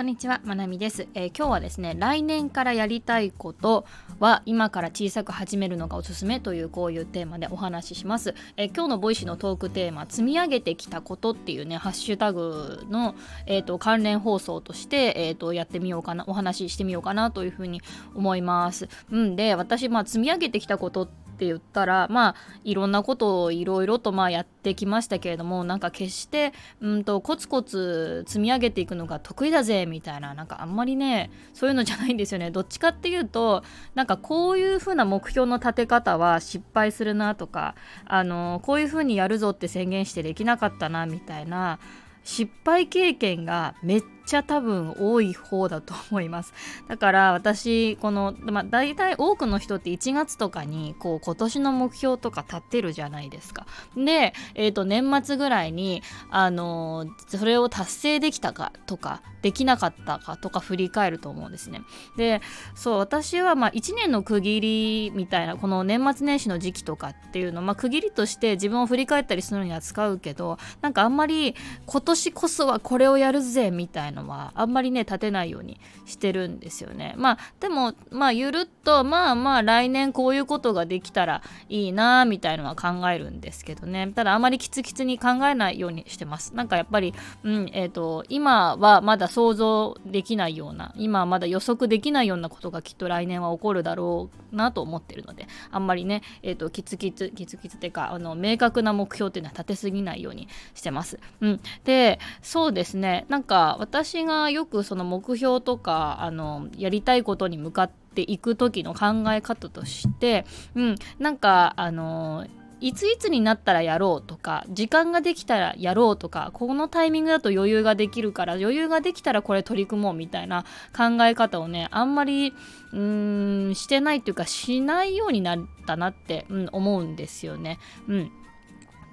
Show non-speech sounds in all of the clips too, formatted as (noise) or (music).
こんにちは、まなみです、えー、今日はですね、来年からやりたいことは今から小さく始めるのがおすすめというこういうテーマでお話しします。えー、今日のボイシーのトークテーマ、積み上げてきたことっていうね、ハッシュタグの、えーと、関連放送として、えーと、やってみようかな、お話ししてみようかなというふうに思います。うんで、私、まあ、積み上げてきたことってって言ったらまあいろんなことをいろいろとまあやってきましたけれどもなんか決してうんとコツコツ積み上げていくのが得意だぜみたいななんかあんまりねそういうのじゃないんですよね。どっちかっていうとなんかこういう風な目標の立て方は失敗するなとかあのこういう風にやるぞって宣言してできなかったなみたいな失敗経験がめっちゃ多分多い方だと思います。(laughs) だから私この、まあ、大体多くの人って1月とかにこう今年の目標とか立ってるじゃないですか。で、えー、と年末ぐらいにあのそれを達成できたかとかできなかったかとか振り返ると思うんですね。でそう私はまあ1年の区切りみたいなこの年末年始の時期とかっていうのまあ区切りとして自分を振り返ったりするのには使うけどなんかあんまり今年こそはこれをやるぜみたいなのはあんまりね立てないようにしてるんですよね。まあでもまあゆるっとまあまあ来年こういうことができたらいいなみたいのは考えるんですけどね。ただあまりキツキツに考えないようにしてます。なんかやっぱりうんえ、ー、と今はまだ想像できないような今はまだ予測できないようなことがきっと来年は起こるだろうなと思ってるのであんまりねえっ、ー、とキツキツキツキツっていうかあの明確な目標っていうのは立てすぎないようにしてます。うん。でそうですね。なんか私がよくその目標とかあのやりたいことに向かっていく時の考え方として、うん、なんかあのいついつになったらやろうとか時間ができたらやろうとかこのタイミングだと余裕ができるから余裕ができたらこれ取り組もうみたいな考え方をねあんまりうーんしてないっていうかしないようになったなって、うん、思うんですよね。うん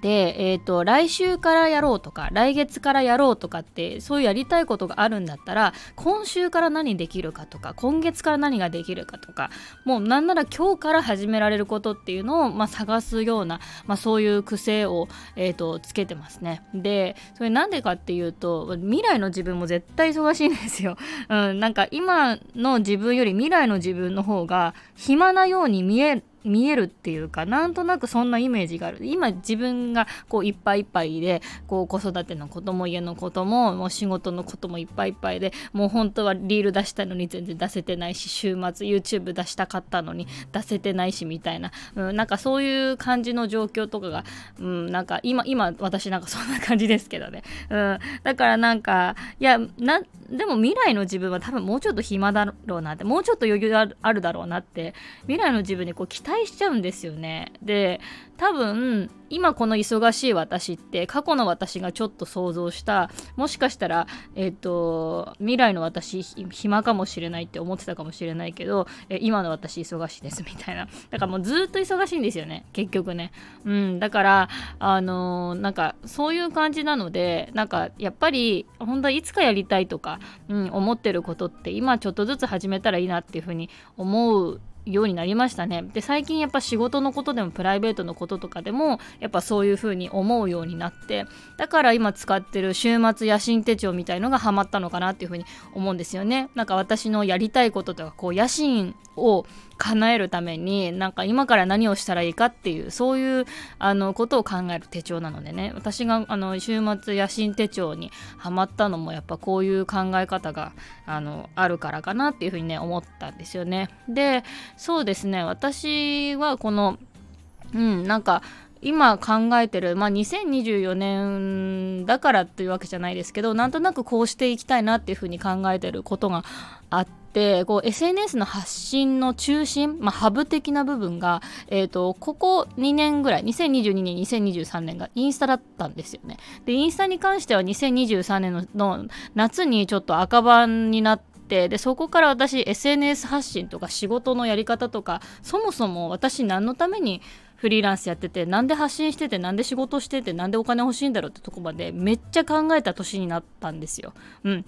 で、えーと、来週からやろうとか来月からやろうとかってそういうやりたいことがあるんだったら今週から何できるかとか今月から何ができるかとかもうなんなら今日から始められることっていうのを、まあ、探すような、まあ、そういう癖を、えーと、つけてますね。でそれなんでかっていうと未来の自分も絶対忙しいんですよ。うん、なんか今の自分より未来の自分の方が暇なように見え見えるっていうかなんとなくそんなイメージがある。今自分がこういっぱいいっぱいでこう子育てのことも家のことももう仕事のこともいっぱいいっぱいでもう本当はリール出したのに全然出せてないし週末 YouTube 出したかったのに出せてないしみたいな、うん、なんかそういう感じの状況とかが、うん、なんか今今私なんかそんな感じですけどね、うん、だからなんかいやなでも未来の自分は多分もうちょっと暇だろうなってもうちょっと余裕あるだろうなって未来の自分にこう期待しちゃうんですよね。で多分今この忙しい私って過去の私がちょっと想像したもしかしたら、えっ、ー、と未来の私暇かもしれないって思ってたかもしれないけど、え今の私忙しいですみたいな。だからもうずっと忙しいんですよね結局ね。うんだからあのー、なんかそういう感じなのでなんかやっぱり本当はいつかやりたいとか、うん、思ってることって今ちょっとずつ始めたらいいなっていうふうに思うようになりましたね。で最近やっぱ仕事のことでもプライベートのこととかでもやっぱそういう風に思うようになってだから今使ってる週末野心手帳みたいのがハマったのかなっていう風に思うんですよね。なんか私のやりたいこととかこう野心を叶えるためになんか今から何をしたらいいかっていうそういうあのことを考える手帳なのでね私があの週末野心手帳にハマったのもやっぱこういう考え方があのあるからかなっていうふうにね思ったんですよね。でそうですね。私はこのうんなんか今考えてる、まあ、2024年だからというわけじゃないですけどなんとなくこうしていきたいなっていうふうに考えてることがあってこう SNS の発信の中心、まあ、ハブ的な部分が、えーと、ここ2年ぐらい2022年2023年がインスタだったんですよね。でインスタに関しては2023年のの夏にちょっと赤番になってでそこから私 SNS 発信とか仕事のやり方とかそもそも私何のためにフリーランスやっててなんで発信しててなんで仕事しててなんでお金欲しいんだろうってとこまでめっちゃ考えた年になったんですよ。うん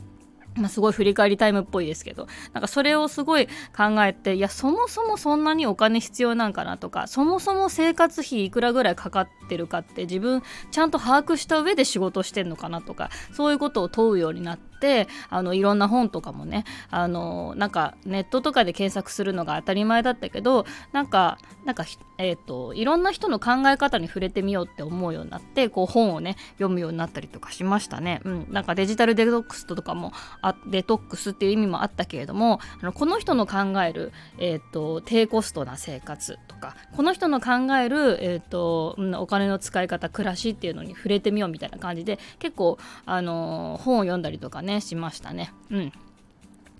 まあ、すごい振り返りタイムっぽいですけどなんかそれをすごい考えていやそもそもそんなにお金必要なんかなとかそもそも生活費いくらぐらいかかってるかって自分ちゃんと把握した上で仕事してんのかなとかそういうことを問うようになって。ってあのいろんな本とかもねあのなんかネットとかで検索するのが当たり前だったけどなんかなんかえーと、いろんな人の考え方に触れてみようって思うようになってこう本をね読むようになったりとかしましたね。うん、なんかデジタルデトックスとかもあデトックスっていう意味もあったけれどもあのこの人の考える、えーと、低コストな生活とかこの人の考える、えーとうん、お金の使い方暮らしっていうのに触れてみようみたいな感じで結構、あのー、本を読んだりとかねねしましたね。うん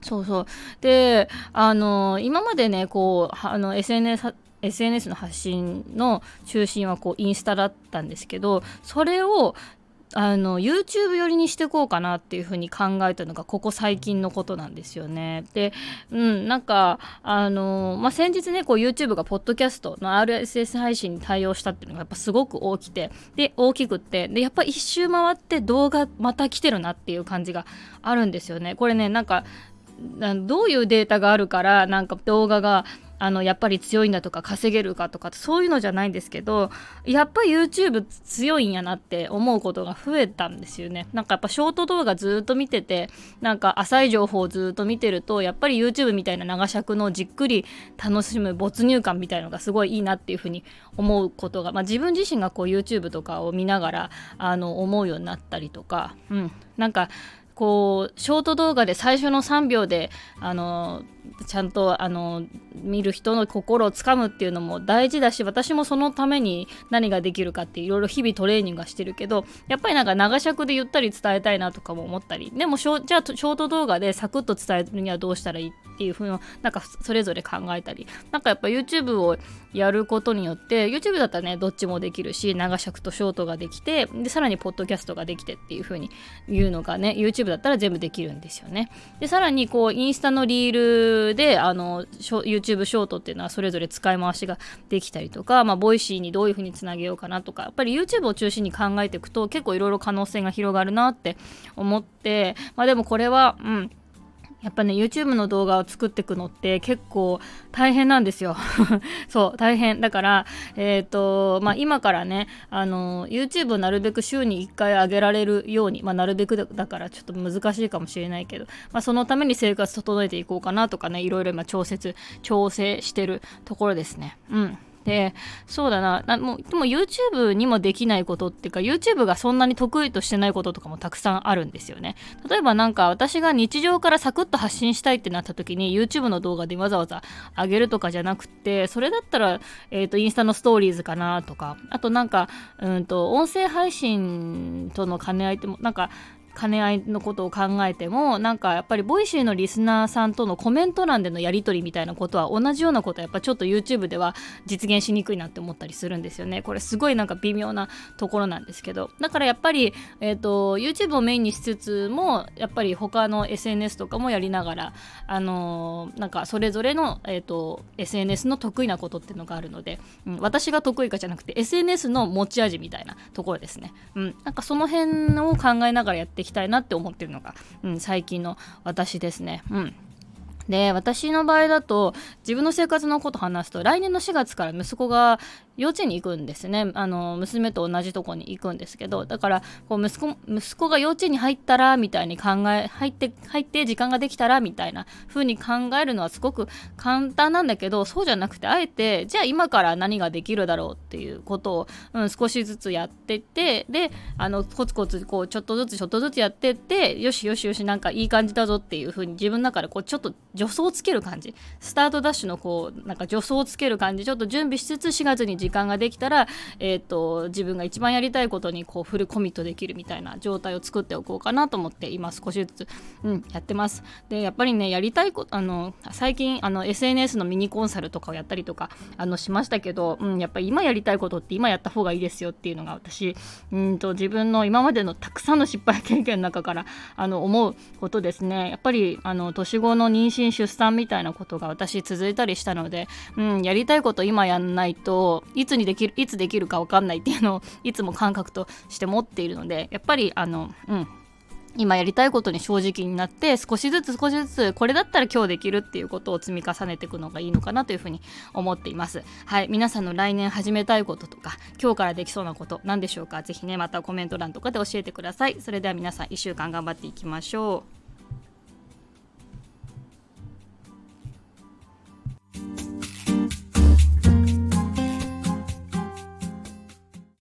そうそうであの今までねこうあの SNS SNS の発信の中心はこうインスタだったんですけどそれをあの YouTube 寄りにしていこうかなっていうふうに考えたのがここ最近のことなんですよね。で、うん、なんかあの、まあ、先日ねこう YouTube がポッドキャストの RSS 配信に対応したっていうのがやっぱすごく大きくてで大きくってでやっぱ一周回って動画また来てるなっていう感じがあるんですよね。これねなんかどういうデータがあるからなんか動画があのやっぱり強いんだとか稼げるかとかそういうのじゃないんですけどやっぱり YouTube 強いんやなって思うことが増えたんですよね。なんかやっぱショート動画ずっと見ててなんか浅い情報をずっと見てるとやっぱり YouTube みたいな長尺のじっくり楽しむ没入感みたいのがすごいいいなっていうふうに思うことが、まあ、自分自身がこう YouTube とかを見ながらあの思うようになったりとか、うん、なんかこうショート動画で最初の3秒であのちゃんとあの見る人の心をつかむっていうのも大事だし私もそのために何ができるかっていろいろ日々トレーニングはしてるけどやっぱりなんか長尺でゆったり伝えたいなとかも思ったりでもじゃあショート動画でサクッと伝えるにはどうしたらいいっていうふうになんかそれぞれ考えたり。なんかやっぱ YouTube をやることによって YouTube だったらねどっちもできるし長尺とショートができてでさらにポッドキャストができてっていうふうに言うのがね YouTube だったら全部できるんですよね。でさらにこうインスタのリールであの YouTube ショートっていうのはそれぞれ使い回しができたりとかまあボイシーにどういうふうにつなげようかなとかやっぱり YouTube を中心に考えていくと結構いろいろ可能性が広がるなって思ってまあでもこれはうんやっぱね YouTube の動画を作っていくのって結構大変なんですよ。(laughs) そう大変。だからえっ、ー、とまあ今からねあの YouTube をなるべく週に1回上げられるようにまあなるべくだからちょっと難しいかもしれないけど、まあ、そのために生活整えていこうかなとかねいろいろ今調節調整してるところですね。うん。でそうだな。もうでも YouTube にもできないことっていうか YouTube がそんなに得意としてないこととかもたくさんあるんですよね。例えばなんか私が日常からサクッと発信したいってなった時に YouTube の動画でわざわざ上げるとかじゃなくてそれだったら、えーと、インスタのストーリーズかなとか。あとなんかうんと音声配信との兼ね合いってもなんか兼ね合いのことを考えてもなんかやっぱり Voicy のリスナーさんとのコメント欄でのやり取りみたいなことは同じようなことはやっぱちょっと YouTube では実現しにくいなって思ったりするんですよね。これすごいなんか微妙なところなんですけど。だからやっぱり、えーと、YouTube をメインにしつつもやっぱり他の SNS とかもやりながらあのー、なんかそれぞれの、えーと、SNS の得意なことっていうのがあるので、うん、私が得意かじゃなくて SNS の持ち味みたいなところですね、うん、なんかその辺を考えながらやっていきたいなって思ってるのが、うん、最近の私ですね。うんで私の場合だと自分の生活のこと話すと来年の4月から息子が幼稚園に行くんですね。あの娘と同じとこに行くんですけどだからこう息子息子が幼稚園に入ったらみたいに考え入って入って時間ができたらみたいな風に考えるのはすごく簡単なんだけどそうじゃなくてあえてじゃあ今から何ができるだろうっていうことを、うん、少しずつやってってであのコツコツこうちょっとずつちょっとずつやってってよしよしよしなんかいい感じだぞっていう風に自分の中でこうちょっと助走をつける感じスタートダッシュのこうなんか助走をつける感じちょっと準備しつつ4月に時間ができたら、えーと、自分が一番やりたいことにこうフルコミットできるみたいな状態を作っておこうかなと思って今少しずつ、うん、やってます。でやっぱりねやりたいことあの最近あの SNS のミニコンサルとかをやったりとかあのしましたけど、うん、やっぱり今やりたいことって今やった方がいいですよっていうのが私うんと自分の今までのたくさんの失敗経験の中からあの思うことですね。やっぱりあの年後の妊娠出産みたいなことが私続いたりしたので、うん、やりたいこと今やんないといつにできるいつできるか分かんないっていうのを (laughs) いつも感覚として持っているのでやっぱりあのうん今やりたいことに正直になって少しずつ少しずつこれだったら今日できるっていうことを積み重ねていくのがいいのかなというふうに思っています。はい皆さんの来年始めたいこととか今日からできそうなこと何でしょうか？ぜひねまたコメント欄とかで教えてください。それでは皆さん1週間頑張っていきましょう。